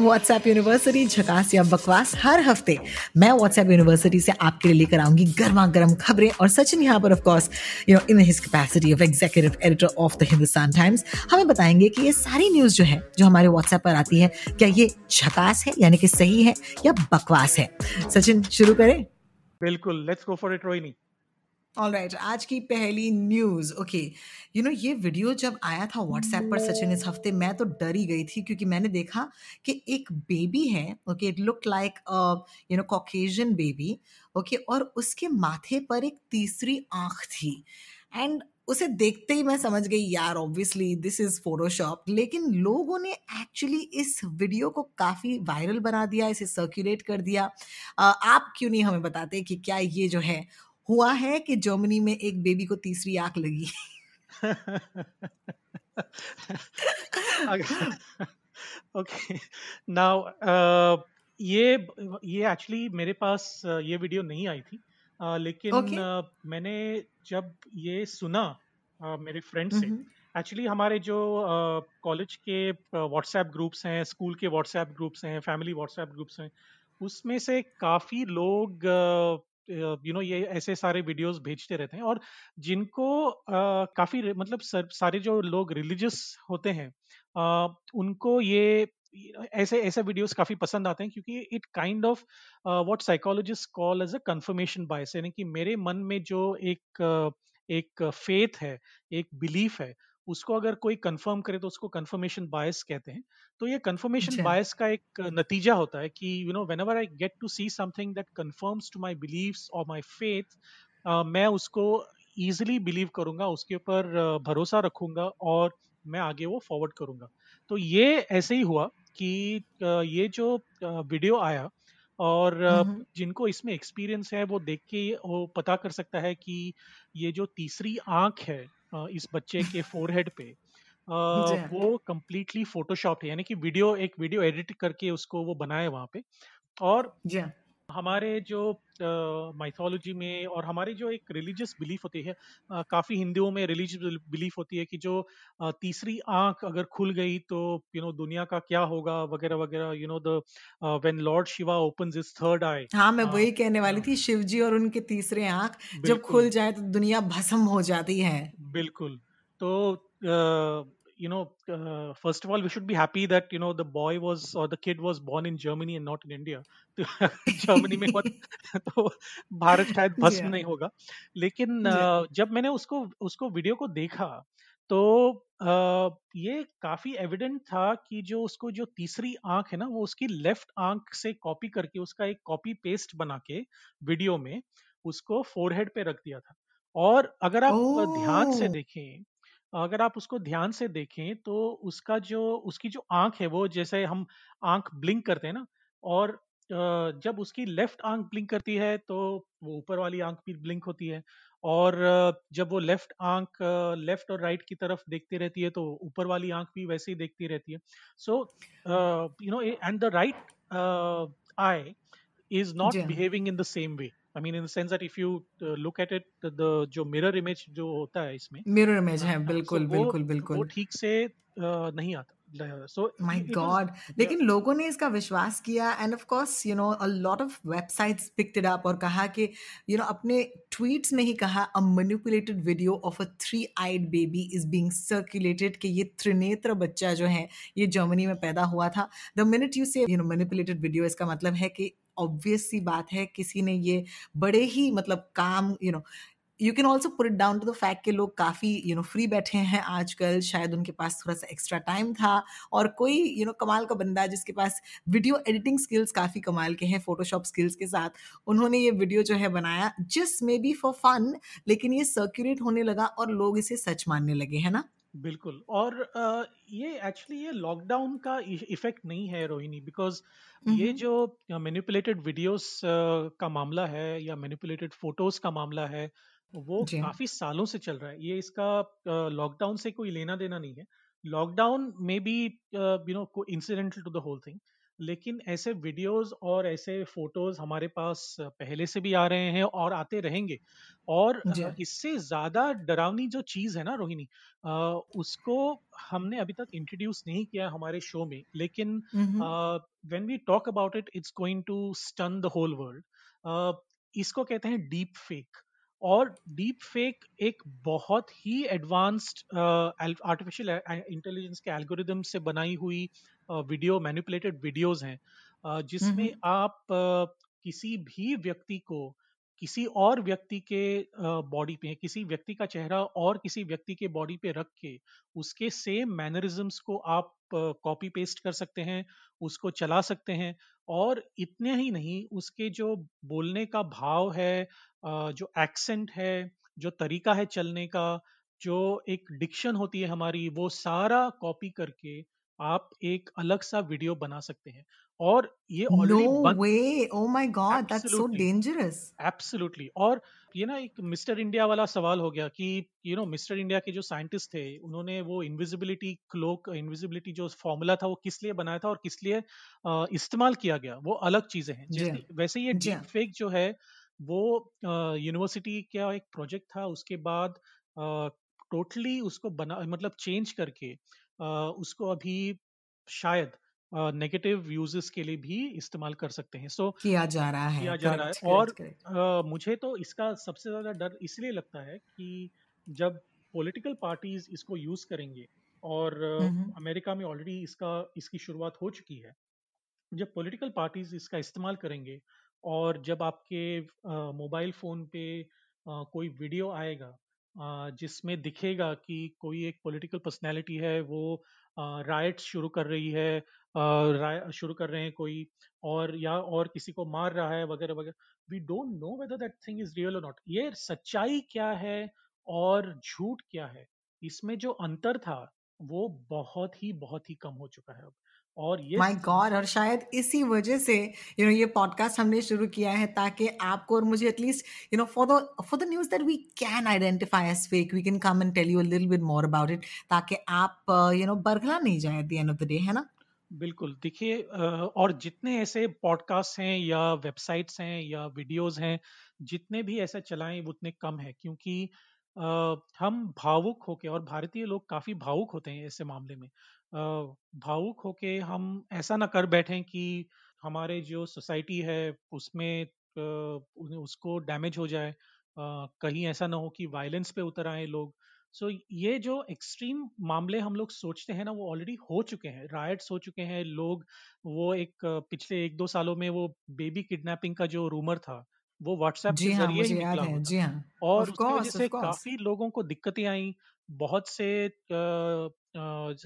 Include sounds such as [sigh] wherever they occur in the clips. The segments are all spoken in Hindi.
WhatsApp university झकास या बकवास, हर हफ़्ते मैं व्हाट्सएप यूनिवर्सिटी से आपके लिए लेकर आऊँगी गर्मा गर्म खबरें और सचिन यहाँ पर of course you know in his capacity of executive editor of the Hindustan Times हमें बताएँगे कि ये सारी न्यूज़ जो है, जो हमारे व्हाट्सएप पर आती है, क्या ये झकास है, यानी कि सही है या बकवास है? सचिन, शुरू करें। बिल्कुल let's go for it Rohini. All right आज की पहली न्यूज़ ओके यू नो ये वीडियो जब आया था व्हाट्सएप पर सचिन इस हफ़्ते, मैं तो डरी गई थी क्योंकि मैंने देखा कि एक बेबी है okay it look like you know Caucasian baby okay और उसके माथे पर एक तीसरी आँख थी. एंड उसे देखते ही मैं समझ गई, यार ऑब्वियसली दिस इज़ फोटोशॉप लेकिन लोगों ने एक्चुअली इस वीडियो को काफ़ी वायरल बना दिया, इसे सर्कुलेट कर दिया. आप क्यों नहीं हमें बताते कि क्या ये जो है हुआ है कि जर्मनी में एक बेबी को तीसरी आँख लगी ओके नाउ uh, ये ये एक्चुअली मेरे पास ये वीडियो नहीं आई थी uh, लेकिन Okay. uh, मैंने जब ये सुना मेरे फ्रेंड से एक्चुअली हमारे जो कॉलेज के व्हाट्सएप ग्रुप्स हैं स्कूल के व्हाट्सएप ग्रुप्स हैं फैमिली व्हाट्सएप ग्रुप्स हैं उसमें से काफ़ी लोग यू नो ये ऐसे सारे वीडियोस भेजते रहते हैं और जिनको काफ़ी मतलब सर, जो लोग रिलीजियस होते हैं उनको ये ऐसे ऐसे वीडियोस काफ़ी पसंद आते हैं क्योंकि it kind of what psychologist call as a confirmation bias यानी कि मेरे मन में जो एक एक फेथ है एक बिलीफ है उसको अगर कोई कंफर्म करे तो उसको कंफर्मेशन बायस कहते हैं। तो ये कंफर्मेशन बायस का एक नतीजा होता है कि you know whenever I get to see something that confirms to my beliefs और माय फेथ मैं उसको इजीली बिलीव करूँगा उसके ऊपर भरोसा रखूँगा और मैं आगे वो फॉरवर्ड करूँगा। तो ये ऐसे ही हुआ कि ये जो वीडियो आया और जिनको इसमें एक्सपीरियंस है वो देख के वो पता कर सकता है कि ये जो तीसरी आँख है इस बच्चे के [laughs] फोरहेड पे वो कम्प्लीटली फोटोशॉप है यानी कि वीडियो एक वीडियो एडिट करके उसको वो बनाए वहाँ पे और हमारे जो माइथोलॉजी में और हमारी जो एक रिलीजियस बिलीफ होती है काफ़ी हिंदुओं में रिलीजियस बिलीफ होती है कि जो तीसरी आँख अगर खुल गई तो यू नो दुनिया का क्या होगा वगैरह वगैरह you know the when lord Shiva opens his third eye हाँ मैं वही कहने वाली थी शिव जी और उनके तीसरे आँख जब खुल जाए तो दुनिया भस्म हो जाती है। बिल्कुल। तो you know uh, first of all we should be happy that you know the boy was or the kid was born in Germany and not in India. [laughs] Germany में हुआ तो भारत शायद [laughs] भस्म हाँ, नहीं होगा। लेकिन uh, जब मैंने उसको उसको वीडियो को देखा तो ये काफ़ी एविडेंट था कि जो उसको जो तीसरी आँख है ना वो उसकी लेफ़्ट आँख से कॉपी करके उसका एक कॉपी पेस्ट बना के वीडियो में उसको फोरहेड पे रख दिया था। और अगर आप ध्यान से देखें अगर आप उसको ध्यान से देखें तो उसका जो उसकी जो आँख है वो जैसे हम आँख ब्लिंक करते हैं ना और जब उसकी लेफ़्ट आँख ब्लिंक करती है तो वो ऊपर वाली आँख भी ब्लिंक होती है और जब वो लेफ़्ट आँख लेफ़्ट और राइट की तरफ़ देखती रहती है तो ऊपर वाली आँख भी वैसे ही देखती रहती है so you know and the right eye is not जी behaving in the same way. I mean, in the sense that if you uh, look at it, the, the जो mirror image जो होता है इसमें, मिरर इमेज हाँ है so बिल्कुल बिल्कुल वो बिल्कुल ठीक से uh, नहीं आता. So my it was god yeah, लेकिन लोगों ने इसका विश्वास किया and of course you know a lot of websites picked it up और कहा कि यू नो अपने ट्वीट्स में ही कहा a manipulated video of a three eyed baby is being circulated कि ये त्रिनेत्र बच्चा जो है ये जर्मनी में पैदा हुआ था. The minute you say you know manipulated video इसका मतलब है कि ऑब्वियस सी बात है किसी ने ये बड़े ही मतलब काम you know you can also put down to the fact कि लोग काफ़ी यू नो फ्री बैठे हैं आजकल शायद उनके पास थोड़ा सा एक्स्ट्रा टाइम था और कोई यू you नो know, कमाल का बंदा जिसके पास वीडियो एडिटिंग स्किल्स काफ़ी कमाल के हैं फोटोशॉप स्किल्स के साथ उन्होंने ये वीडियो जो है बनाया just may be for fun लेकिन ये सर्क्यूलेट होने लगा और लोग इसे सच मानने लगे है ना? बिल्कुल। और ये एक्चुअली ये लॉकडाउन का इफ़ेक्ट नहीं है रोहिणी बिकॉज़ ये जो मैनिपुलेटेड वीडियोस का मामला है या मैनिपुलेटेड फ़ोटोज़ का मामला है वो काफ़ी सालों से चल रहा है। ये इसका लॉकडाउन से कोई लेना देना नहीं है। लॉकडाउन में be you know incidental to the whole thing लेकिन ऐसे वीडियोस और ऐसे फ़ोटोज़ हमारे पास पहले से भी आ रहे हैं और आते रहेंगे। और इससे ज़्यादा डरावनी जो चीज़ है ना रोहिणी उसको हमने अभी तक इंट्रोड्यूस नहीं किया हमारे शो में लेकिन when we talk about it it's going to stun the whole world इसको कहते हैं डीप फेक और डीप फेक एक बहुत ही एडवांस्ड आर्टिफिशियल इंटेलिजेंस के एल्गोरिदम से बनाई हुई वीडियो मैनिपुलेटेड वीडियोस हैं अ, जिसमें आप अ, किसी भी व्यक्ति को किसी और व्यक्ति के बॉडी पे किसी व्यक्ति का चेहरा और किसी व्यक्ति के बॉडी पे रख के उसके सेम मैनरिज्म्स को आप कॉपी पेस्ट कर सकते हैं उसको चला सकते हैं और इतने ही नहीं उसके जो बोलने का भाव है जो एक्सेंट है जो तरीका है चलने का जो एक डिक्शन होती है हमारी वो सारा कॉपी करके आप एक अलग सा वीडियो बना सकते हैं। और ये ऑलरेडी. Oh एब्सोल्युटली और ये ना एक मिस्टर इंडिया वाला सवाल हो गया कि यू नो मिस्टर इंडिया के जो साइंटिस्ट थे उन्होंने वो इनविजिबिलिटी क्लोक इनविजिबिलिटी जो फॉर्मूला था वो किस लिए बनाया था और किस लिए इस्तेमाल किया गया? वो अलग चीज़ें हैं। जैसे वैसे ये डीप फेक जो है वो यूनिवर्सिटी का एक प्रोजेक्ट था उसके बाद टोटली उसको बना मतलब चेंज करके उसको अभी शायद नेगेटिव यूजेस के लिए भी इस्तेमाल कर सकते हैं। सो किया जा रहा है किया जा रहा है और करेक्ट मुझे तो इसका सबसे ज़्यादा डर इसलिए लगता है कि जब पॉलिटिकल पार्टीज़ इसको यूज़ करेंगे और हम्म अमेरिका में ऑलरेडी इसका इसकी शुरुआत हो चुकी है जब पॉलिटिकल पार्टीज़ इसका इस्तेमाल करेंगे और जब आपके मोबाइल फ़ोन पे अ, कोई वीडियो आएगा जिसमें दिखेगा कि कोई एक पॉलिटिकल पर्सनैलिटी है वो राइट्स शुरू कर रही है शुरू कर रहे हैं कोई और या और किसी को मार रहा है वगैरह वगैरह we don't know whether that thing is real और नॉट ये सच्चाई क्या है और झूठ क्या है? इसमें जो अंतर था वो बहुत ही बहुत ही कम हो चुका है अब। और ये माय गॉड और शायद इसी वजह से यू नो ये पॉडकास्ट हमने शुरू किया है ताकि आपको और मुझे at least you know for the for the news that we can identify as fake we can come and tell you a little bit more about it ताकि आप यू नो बरगला नहीं जाए at the end of the day है ना? बिल्कुल देखिए और जितने ऐसे पॉडकास्ट हैं या वेबसाइट्स हैं या वीडियोस हैं जितने भी ऐसे चलाएँ उतने कम है क्योंकि अ, हम भावुक होके और भारतीय लोग काफ़ी भावुक होते हैं ऐसे मामले में। अ, भावुक होके हम ऐसा ना कर बैठें कि हमारे जो सोसाइटी है उसमें उसको डैमेज हो जाए। कहीं ऐसा ना हो कि वायलेंस पे उतर आए लोग। सो ये जो एक्सट्रीम मामले हम लोग सोचते हैं ना वो ऑलरेडी हो चुके हैं रायट्स हो चुके हैं। लोग वो एक पिछले एक दो सालों में वो बेबी किडनैपिंग का जो रूमर था वो व्हाट्सएप के हाँ ज़रिए ही निकला है जी हाँ। और उसकी वजह से काफ़ी लोगों को दिक्कतें आई बहुत से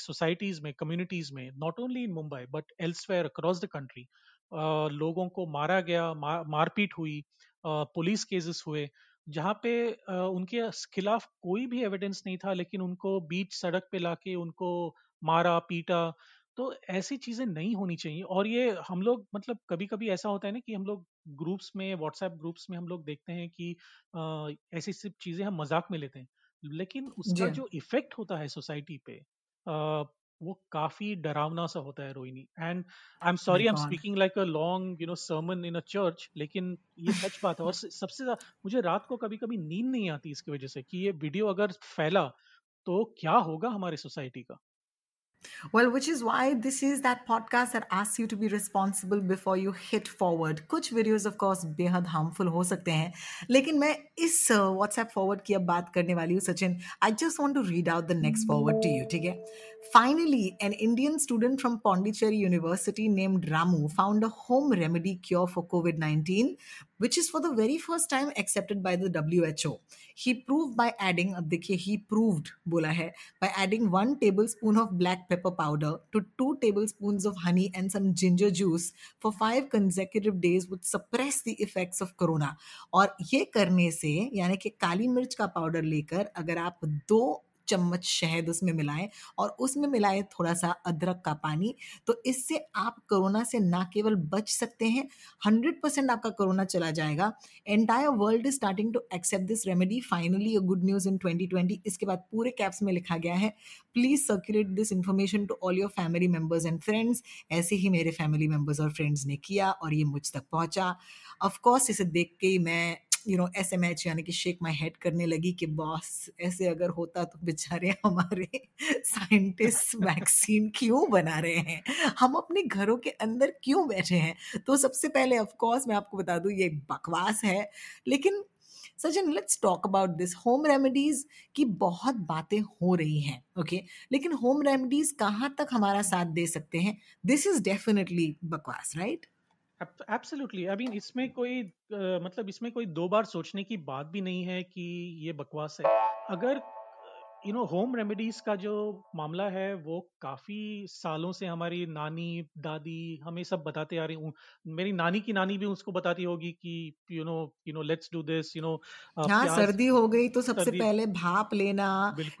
सोसाइटीज में कम्युनिटीज में not only in Mumbai but elsewhere across the country लोगों को मारा गया मा, मारपीट हुई पुलिस केसेस हुए जहाँ पे उनके खिलाफ कोई भी एविडेंस नहीं था लेकिन उनको बीच सड़क पे लाके उनको मारा पीटा तो ऐसी चीज़ें नहीं होनी चाहिए। और ये हम लोग मतलब कभी कभी ऐसा होता है ना कि हम लोग ग्रुप्स में व्हाट्सएप ग्रुप्स में हम लोग देखते हैं कि ऐसी सब चीज़ें हम मज़ाक में लेते हैं। लेकिन उसका जो इफ़ेक्ट होता है सोसाइटी पे अ, वो काफ़ी डरावना सा होता है Rohini. And I am sorry I am speaking like a long you know sermon in a church लेकिन ये सच बात है। और सबसे ज़्यादा मुझे रात को कभी कभी नींद नहीं आती इसकी वजह से कि ये वीडियो अगर फैला तो क्या होगा हमारे सोसाइटी का? Well, which is why this is that podcast that asks you to be responsible before you hit forward. कुछ videos of course बेहद harmful हो सकते हैं लेकिन मैं इस uh, WhatsApp forward की अब बात करने वाली हूँ Sachin I just want to read out the next forward to you ठीक है Finally, an Indian student from Pondicherry University named Ramu found a home remedy cure for COVID 19, which is for the very first time accepted by the WHO. He proved by adding, अब देखिए he proved बोला है by adding one tablespoon of black pepper powder to two tablespoons of honey and some ginger juice for five consecutive days would suppress the effects of corona. और ये करने से यानी कि काली मिर्च का पाउडर लेकर अगर आप दो चम्मच शहद उसमें मिलाएँ और उसमें मिलाएँ थोड़ा सा अदरक का पानी। तो इससे आप कोरोना से ना केवल बच सकते हैं हंड्रेड परसेंट आपका कोरोना चला जाएगा। Entire world is starting to accept this remedy finally a good news in 2020 इसके बाद पूरे कैप्स में लिखा गया है please circulate this information to all your family members and friends ऐसे ही मेरे फैमिली मेंबर्स और फ्रेंड्स ने किया और ये मुझ तक पहुँचा। ऑफकोर्स इसे देख के मैं you know S M H यानी कि शेक माई हेड करने लगी कि बॉस ऐसे अगर होता तो बेचारे हमारे [laughs] साइंटिस्ट वैक्सीन क्यों बना रहे हैं? हम अपने घरों के अंदर क्यों बैठे हैं? तो सबसे पहले ऑफकोर्स मैं आपको बता दूँ, ये बकवास है। लेकिन, Sachin let's talk about this home remedies की बहुत बातें हो रही हैं ओके okay? लेकिन होम रेमेडीज कहाँ तक हमारा साथ दे सकते हैं? दिस इज़ डेफिनेटली बकवास राइट एब्सोल्युटली आई मीन इसमें कोई uh, मतलब इसमें कोई दो बार सोचने की बात भी नहीं है कि ये बकवास है। अगर यू नो होम रेमेडीज का जो मामला है वो काफ़ी सालों से हमारी नानी दादी हमें सब बताते आ रही हूँ। मेरी नानी की नानी भी उसको बताती होगी कि you know you know let's do this you know हाँ सर्दी हो गई तो सबसे पहले भाप लेना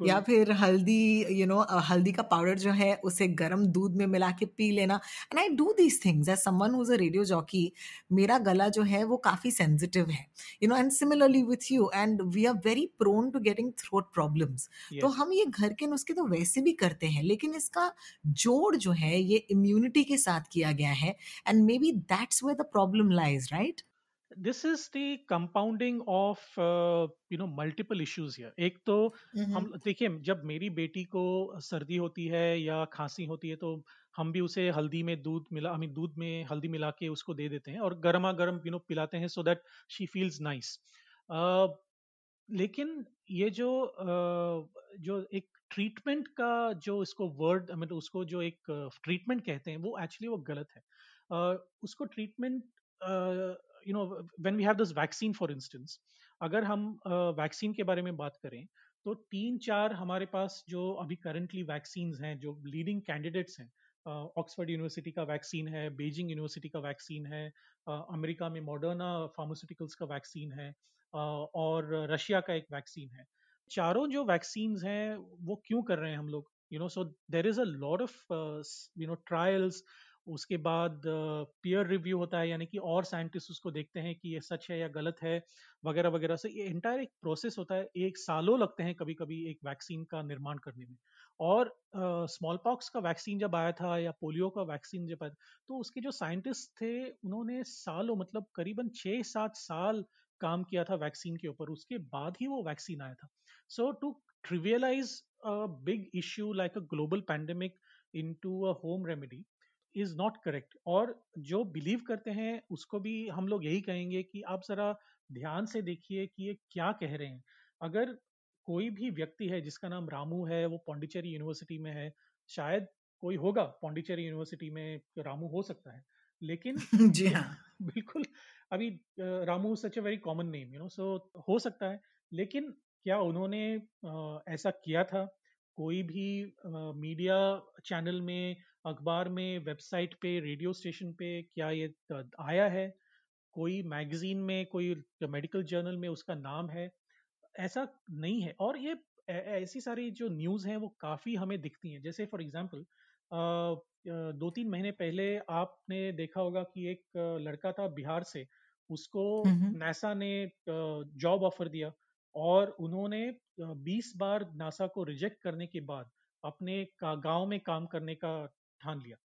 या फिर हल्दी यू नो हल्दी का पाउडर जो है उसे गर्म दूध में मिला के पी लेना। And I do these things as someone who's a radio jockey मेरा गला जो है वो काफ़ी सेंसिटिव है you know and similarly with you and we are very prone to getting throat problems तो हम ये घर के नुस्खे तो वैसे भी करते हैं लेकिन इसका जोड़ जो है ये इम्यूनिटी के साथ किया गया है and maybe that's where the problem lies right this is the compounding of you know multiple issues here एक तो हम देखिए जब मेरी बेटी को सर्दी होती है या खांसी होती है तो हम भी उसे हल्दी में दूध मिला आई मीन दूध में हल्दी मिला के उसको दे देते हैं और गर्मा गर्म यू नो पिलाते हैं so that she feels nice लेकिन ये जो जो एक ट्रीटमेंट का जो इसको वर्ड मतलब उसको जो एक ट्रीटमेंट कहते हैं, वो एक्चुअली वो गलत है। उसको treatment you know when we have this vaccine for instance अगर हम वैक्सीन के बारे में बात करें तो तीन चार हमारे पास जो अभी करंटली वैक्सीन हैं, जो लीडिंग कैंडिडेट्स हैं ऑक्सफर्ड यूनिवर्सिटी का वैक्सीन है बीजिंग यूनिवर्सिटी का वैक्सीन है अमेरिका में मॉडर्ना फार्मास्यूटिकल्स का वैक्सीन है और रशिया का एक वैक्सीन है। चारों जो वैक्सीन हैं वो क्यों कर रहे हैं हम लोग? You know so there is a lot of you know trials उसके बाद पीयर रिव्यू होता है यानी कि और साइंटिस्ट उसको देखते हैं कि ये सच है या गलत है वगैरह वगैरह। से ये इंटायर एक प्रोसेस होता है एक सालों लगते हैं कभी कभी एक वैक्सीन का निर्माण करने में। और स्मॉल uh, पॉक्स का वैक्सीन जब आया था या पोलियो का वैक्सीन जब आया तो उसके जो साइंटिस्ट थे उन्होंने सालों मतलब करीबन छः सात साल काम किया था वैक्सीन के ऊपर, उसके बाद ही वो वैक्सीन आया था। So to trivialise big issue like a global pandemic into a home remedy is not correct और जो बिलीव करते हैं, उसको भी हम लोग यही कहेंगे कि आप जरा ध्यान से देखिए कि ये क्या कह रहे हैं। अगर कोई भी व्यक्ति है, जिसका नाम रामू है, वो पौंडीचेरी यूनिवर्सिटी में है, शायद कोई होगा पौंडीचेरी यूनिवर्सिटी में, रामू हो सकता है। लेकिन [laughs] जी [laughs] हाँ। बिल्कुल अभी Ramu such a very common name you know so हो सकता है लेकिन क्या उन्होंने ऐसा किया था? कोई भी मीडिया चैनल में अखबार में वेबसाइट पे रेडियो स्टेशन पे क्या ये आया है? कोई मैगजीन में कोई मेडिकल जर्नल में उसका नाम है? ऐसा नहीं है और ये ऐसी सारी जो न्यूज़ हैं वो काफ़ी हमें दिखती हैं जैसे फॉर एग्जांपल दो तीन महीने पहले आपने देखा होगा कि एक लड़का था बिहार से उसको नासा ने जॉब ऑफ़र दिया और उन्होंने 20 बार नासा को रिजेक्ट करने के बाद अपने गाँव में काम करने का ठान लिया।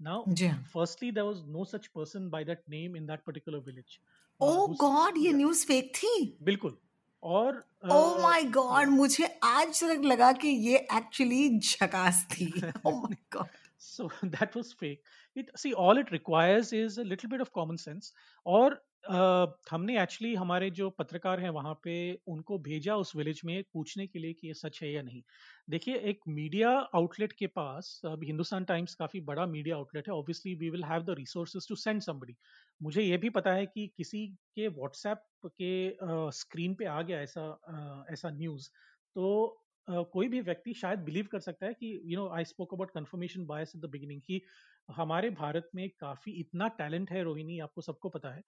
Now firstly there was no such person by that name in that particular village oh God! ये न्यूज़ फेक थी? बिल्कुल। और ओ माय गॉड मुझे आज तक लगा कि ये एक्चुअली झकास थी। ओह my God so [laughs] that was fake. It see all it requires is a little bit of common sense. और Uh, हमने एक्चुअली हमारे जो पत्रकार हैं वहाँ पे उनको भेजा उस विलेज में पूछने के लिए कि ये सच है या नहीं। देखिए एक मीडिया आउटलेट के पास अब हिंदुस्तान टाइम्स काफ़ी बड़ा मीडिया आउटलेट है। Obviously we will have the resources to send somebody मुझे ये भी पता है कि किसी के व्हाट्सएप के स्क्रीन uh, पे आ गया ऐसा uh, ऐसा न्यूज़ तो Uh, कोई भी व्यक्ति शायद बिलीव कर सकता है कि you know I spoke about confirmation bias in the beginning कि हमारे भारत में काफ़ी इतना टैलेंट है रोहिणी आपको सबको पता है।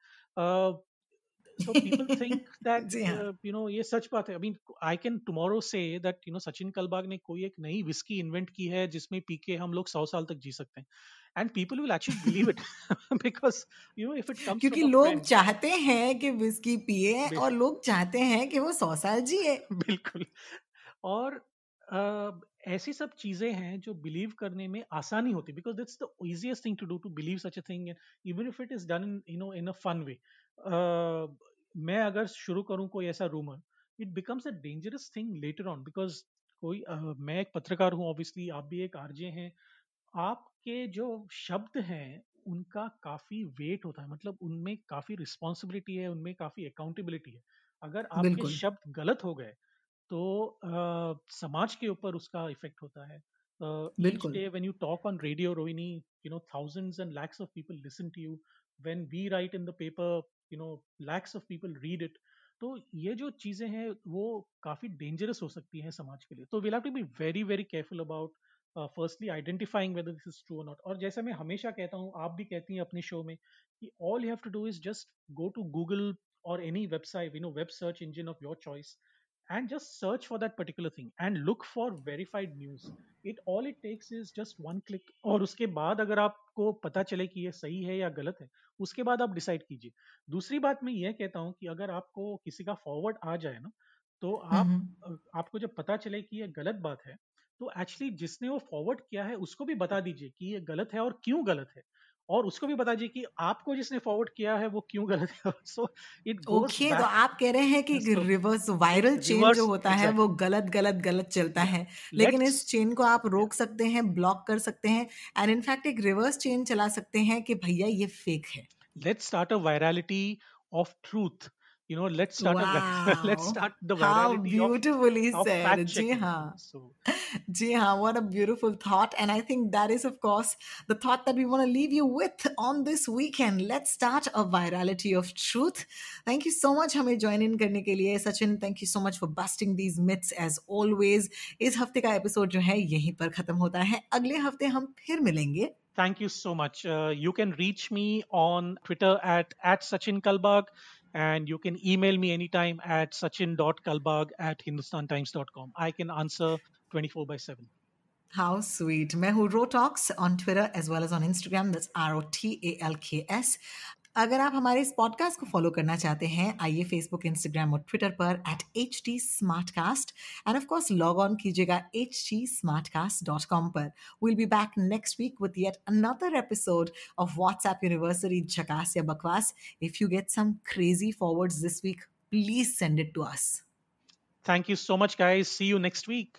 [laughs] that जी हाँ। uh, you know ये सच बात है। I mean I can tomorrow say that you know Sachin Kalbag ने कोई एक नई विस्की इन्वेंट की है जिसमें पी के हम लोग सौ साल तक जी सकते हैं। And people will actually believe it [laughs] because you know if it comes क्योंकि लोग [laughs] चाहते हैं कि विस्की पिए और लोग चाहते हैं कि वो सौ साल जिए। बिल्कुल। और अ, ऐसी सब चीज़ें हैं जो बिलीव करने में आसानी होती है। Because that's the easiest thing to do to believe such a thing even if it is done in you know in a fun way मैं अगर शुरू करूँ कोई ऐसा rumour it becomes a dangerous thing later on because कोई अ, मैं एक पत्रकार हूँ ऑब्वियसली आप भी एक आरजे हैं। आपके जो शब्द हैं उनका काफ़ी वेट होता है। मतलब उनमें काफ़ी रिस्पॉन्सिबिलिटी है उनमें काफ़ी अकाउंटेबिलिटी है। अगर आपके शब्द गलत हो गए तो अ, समाज के ऊपर उसका इफ़ेक्ट होता है। बिल्कुल। When you talk on radio Rohini you know thousands and lakhs of people listen to you. When we write in the paper you know lakhs of people read it. तो ये जो चीज़ें हैं वो काफ़ी डेंजरस हो सकती हैं समाज के लिए। तो we'll have to be very very careful about firstly identifying whether this is true not और जैसे मैं हमेशा कहता हूँ आप भी कहती हैं अपने शो में कि all you have to do is just go to Google और any website you know web search engine of your choice, and just search for that particular thing and look for verified news. It all it takes is just one click. और उसके बाद अगर आपको पता चले कि ये सही है या गलत है, उसके बाद आप डिसाइड कीजिए. दूसरी बात मैं यह कहता हूँ कि अगर आपको किसी का फॉरवर्ड आ जाए ना, तो आप हम्म आपको जब पता चले कि ये गलत बात है, तो एक्चुअली जिसने वो फॉरवर्ड किया है उसको भी बता दीजिए कि ये गलत है और क्यों गलत है. और उसको भी बता दीजिए कि आपको जिसने फॉरवर्ड किया है वो क्यों गलत है. सो इट ओके तो आप कह रहे हैं कि [laughs] so रिवर्स वायरल चेन जो होता है वो गलत गलत गलत चलता है। लेकिन इस [laughs] चेन को आप रोक सकते हैं ब्लॉक कर सकते हैं एंड इनफैक्ट एक रिवर्स चेन चला सकते हैं कि भैया ये फेक है। Let's start a virality of truth. you know let's start [laughs] wow. a, let's start the how beautifully of, said of ji. So. ji what a beautiful thought and i think that is of course the thought that we want to leave you with on this weekend let's start a virality of truth thank you so much hame join in karne ke liye sachin thank you so much for busting these myths as always is hafte ka episode jo hai yahi par khatam hota hai agle hafte hum phir milenge Thank you so much. Uh, you can reach me on Twitter at, at Sachin Kalbag and you can email me anytime at sachin.kalbag at hindustantimes.com. I can answer 24 by 7. How sweet. Mehul Rotalks on Twitter as well as on Instagram. That's R O T A L K S. अगर आप हमारे इस पॉडकास्ट को फॉलो करना चाहते हैं, आइए फेसबुक इंस्टाग्राम और ट्विटर पर at H T Smartcast and of course log on कीजिएगा H T Smartcast dot com पर। Will be back next week with yet another episode of WhatsApp university झकास या बकवास if you get some crazy forwards this week please send it to us thank you so much, guys. See you next week.